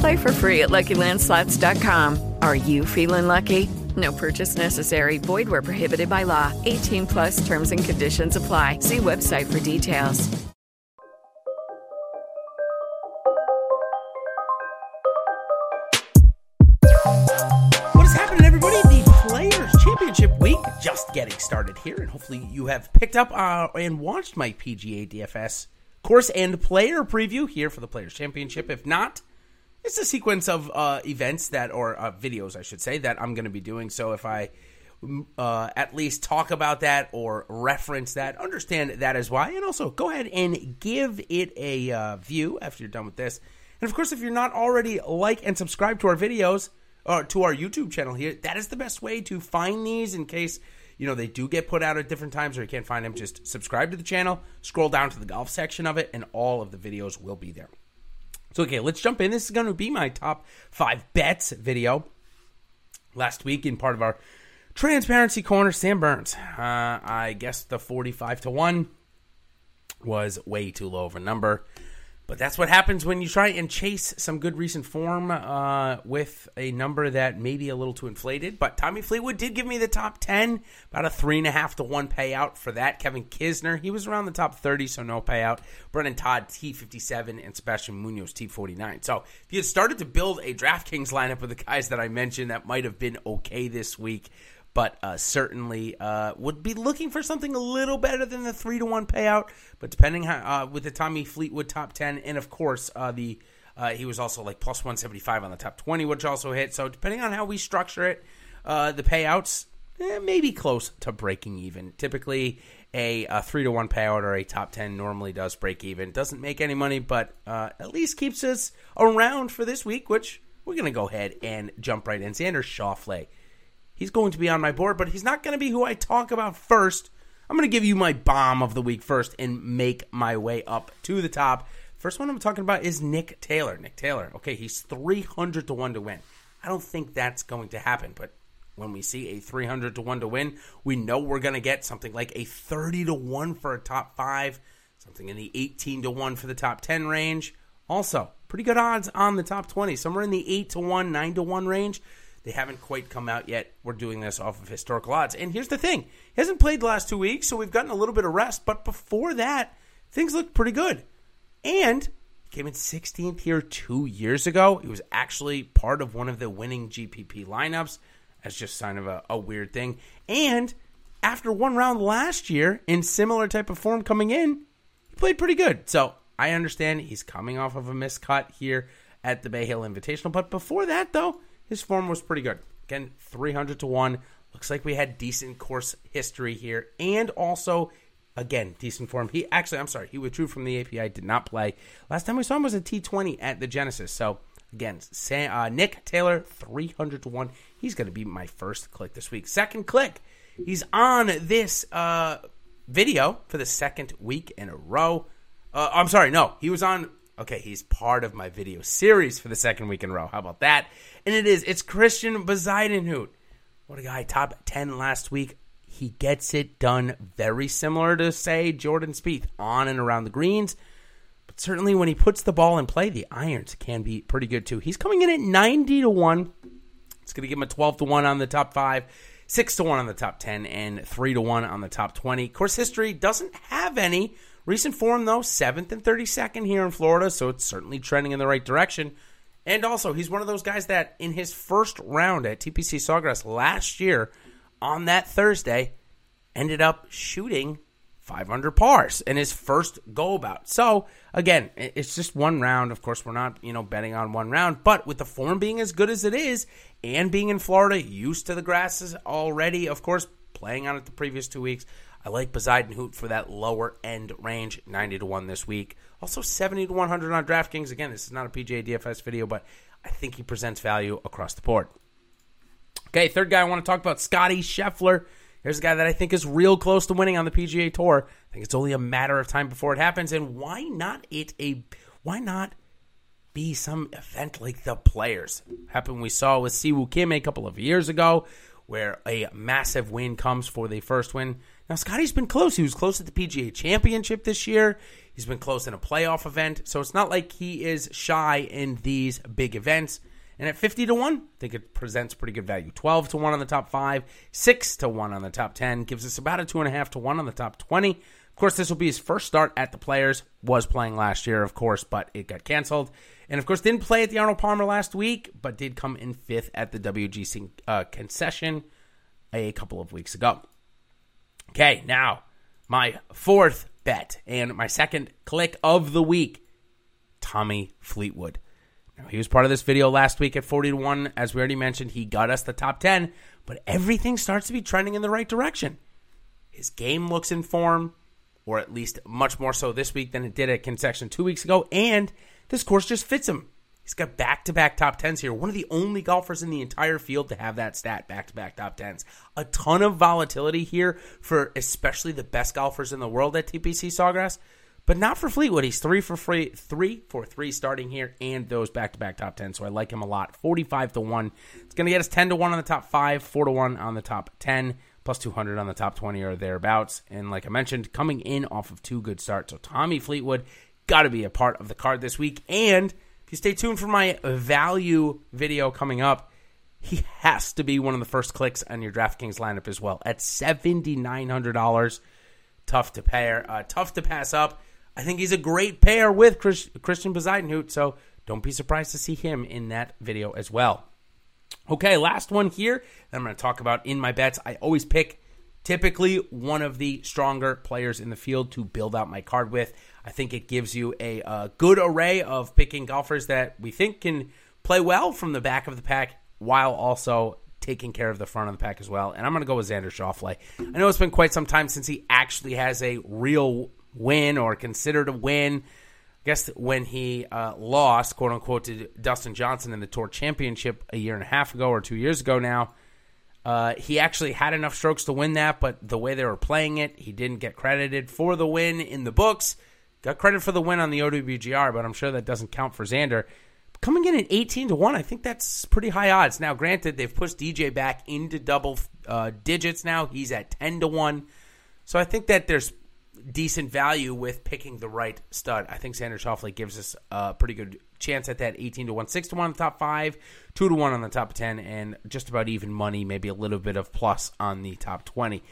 Play for free at LuckyLandSlots.com. Are you feeling lucky? No purchase necessary. Void where prohibited by law. 18 plus terms and conditions apply. See website for details. What is happening, everybody? The Players Championship Week just getting started here, and hopefully you have picked up uh, and watched my PGA DFS course and player preview here for the Players Championship. If not, it's a sequence of uh, events that, or uh, videos, I should say, that I'm going to be doing. So if I uh, at least talk about that or reference that, understand that is why, and also go ahead and give it a uh, view after you're done with this. And of course, if you're not already like and subscribe to our videos or to our YouTube channel here, that is the best way to find these in case you know they do get put out at different times or you can't find them. Just subscribe to the channel, scroll down to the golf section of it, and all of the videos will be there. So okay, let's jump in. This is going to be my top five bets video. Last week, in part of our transparency corner, Sam Burns. Uh, I guess the forty-five to one was way too low of a number. But that's what happens when you try and chase some good recent form uh, with a number that may be a little too inflated. But Tommy Fleetwood did give me the top 10, about a three and a half to one payout for that. Kevin Kisner, he was around the top 30, so no payout. Brendon Todd, T57, and Sebastian Munoz, T49. So if you had started to build a DraftKings lineup with the guys that I mentioned, that might have been okay this week but uh, certainly uh, would be looking for something a little better than the three to one payout. But depending how, uh, with the Tommy Fleetwood top ten, and of course uh, the uh, he was also like plus one seventy five on the top twenty, which also hit. So depending on how we structure it, uh, the payouts eh, may be close to breaking even. Typically, a, a, three to one payout or a top ten normally does break even. Doesn't make any money, but at least keeps us around for this week, which we're gonna go ahead and jump right in. Xander Schauffele He's going to be on my board, but he's not going to be who I talk about first. I'm going to give you my bomb of the week first and make my way up to the top. First one I'm talking about is Nick Taylor. Nick Taylor. Okay, he's 300 to 1 to win. I don't think that's going to happen, but when we see a 300 to 1 to win, we know we're going to get something like a 30 to 1 for a top 5, something in the 18 to 1 for the top 10 range. Also, pretty good odds on the top 20, somewhere in the 8 to 1, 9 to 1 range. They haven't quite come out yet. We're doing this off of historical odds. And here's the thing he hasn't played the last two weeks, so we've gotten a little bit of rest. But before that, things looked pretty good. And came in 16th here two years ago. He was actually part of one of the winning GPP lineups. That's just kind of a, a weird thing. And after one round last year in similar type of form coming in, he played pretty good. So I understand he's coming off of a miscut here at the Bay Hill Invitational. But before that, though, his form was pretty good. Again, 300 to 1. Looks like we had decent course history here. And also, again, decent form. He actually, I'm sorry, he withdrew from the API, did not play. Last time we saw him was a T20 at the Genesis. So, again, Sam, uh, Nick Taylor, 300 to 1. He's going to be my first click this week. Second click, he's on this uh, video for the second week in a row. Uh, I'm sorry, no, he was on Okay, he's part of my video series for the second week in a row. How about that? And it is. It's Christian Bezuidenhout. What a guy. Top 10 last week. He gets it done very similar to, say, Jordan Spieth on and around the greens. But certainly when he puts the ball in play, the irons can be pretty good too. He's coming in at 90 to 1. It's going to give him a 12 to 1 on the top 5, 6 to 1 on the top 10, and 3 to 1 on the top 20. Course history doesn't have any Recent form, though, 7th and 32nd here in Florida, so it's certainly trending in the right direction. And also, he's one of those guys that in his first round at TPC Sawgrass last year on that Thursday ended up shooting five under pars in his first go about. So again, it's just one round. Of course, we're not you know betting on one round, but with the form being as good as it is, and being in Florida, used to the grasses already, of course, playing on it the previous two weeks. I like Bezuidenhout for that lower end range, 90 to 1 this week. Also 70 to 100 on DraftKings. Again, this is not a PGA DFS video, but I think he presents value across the board. Okay, third guy I want to talk about, Scotty Scheffler. Here's a guy that I think is real close to winning on the PGA Tour. I think it's only a matter of time before it happens. And why not it a why not be some event like the Players? Happened we saw with Si Woo Kim a couple of years ago, where a massive win comes for the first win. Now, Scotty's been close. He was close at the PGA Championship this year. He's been close in a playoff event. So it's not like he is shy in these big events. And at 50 to 1, I think it presents pretty good value. 12 to 1 on the top 5, 6 to 1 on the top 10, gives us about a 2.5 to 1 on the top 20. Of course, this will be his first start at the Players. Was playing last year, of course, but it got canceled. And of course, didn't play at the Arnold Palmer last week, but did come in fifth at the WGC uh, concession a couple of weeks ago. Okay, now my fourth bet and my second click of the week Tommy Fleetwood. Now, he was part of this video last week at 40 to 1. As we already mentioned, he got us the top 10, but everything starts to be trending in the right direction. His game looks in form, or at least much more so this week than it did at Concession two weeks ago, and this course just fits him. He's got back to back top 10s here. One of the only golfers in the entire field to have that stat back to back top 10s. A ton of volatility here for especially the best golfers in the world at TPC Sawgrass, but not for Fleetwood. He's three for free, three for three starting here, and those back to back top 10. So I like him a lot. 45 to 1. It's going to get us 10 to 1 on the top 5, 4 to 1 on the top 10, plus 200 on the top 20 or thereabouts. And like I mentioned, coming in off of two good starts. So Tommy Fleetwood got to be a part of the card this week. And if you stay tuned for my value video coming up, he has to be one of the first clicks on your DraftKings lineup as well at seventy nine hundred dollars. Tough to pair, uh, tough to pass up. I think he's a great pair with Chris, Christian Bezuidenhout, so don't be surprised to see him in that video as well. Okay, last one here that I'm going to talk about in my bets. I always pick typically one of the stronger players in the field to build out my card with. I think it gives you a, a good array of picking golfers that we think can play well from the back of the pack while also taking care of the front of the pack as well. And I'm going to go with Xander Schauffele. I know it's been quite some time since he actually has a real win or considered a win. I guess when he uh, lost, quote unquote, to Dustin Johnson in the Tour Championship a year and a half ago or two years ago now. Uh, he actually had enough strokes to win that, but the way they were playing it, he didn't get credited for the win in the books. Got credit for the win on the OWGR, but I'm sure that doesn't count for Xander. Coming in at 18 to 1, I think that's pretty high odds. Now, granted, they've pushed DJ back into double uh, digits now. He's at 10 to 1. So I think that there's decent value with picking the right stud. I think Xander Schauffele gives us a pretty good chance at that 18 to 1, 6 to 1 on the top 5, 2 to 1 on the top 10, and just about even money, maybe a little bit of plus on the top 20.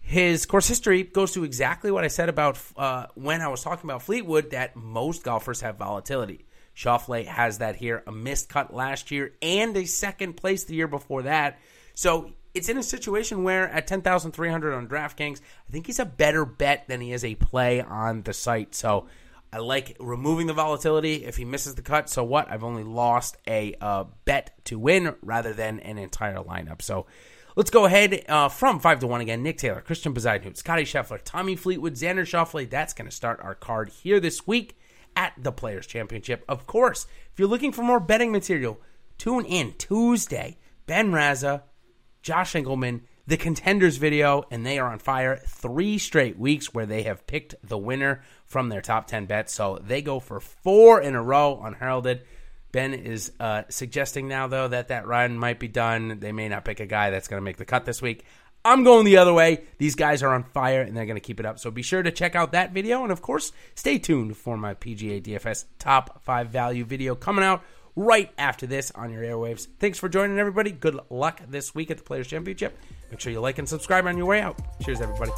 His course history goes to exactly what I said about uh, when I was talking about Fleetwood that most golfers have volatility. Schauffele has that here, a missed cut last year and a second place the year before that. So it's in a situation where at 10,300 on DraftKings, I think he's a better bet than he is a play on the site. So I like removing the volatility. If he misses the cut, so what? I've only lost a uh, bet to win rather than an entire lineup. So let's go ahead uh, from 5 to 1 again. Nick Taylor, Christian Bezuidenhout, Scotty Scheffler, Tommy Fleetwood, Xander Schauffele. That's going to start our card here this week at the Players Championship. Of course, if you're looking for more betting material, tune in Tuesday. Ben Raza, Josh Engelman, the contenders video, and they are on fire. Three straight weeks where they have picked the winner from their top 10 bets. So they go for four in a row unheralded. Ben is uh, suggesting now, though, that that run might be done. They may not pick a guy that's going to make the cut this week. I'm going the other way. These guys are on fire and they're going to keep it up. So be sure to check out that video. And of course, stay tuned for my PGA DFS top five value video coming out right after this on your airwaves. Thanks for joining, everybody. Good luck this week at the Players Championship. Make sure you like and subscribe on your way out. Cheers, everybody.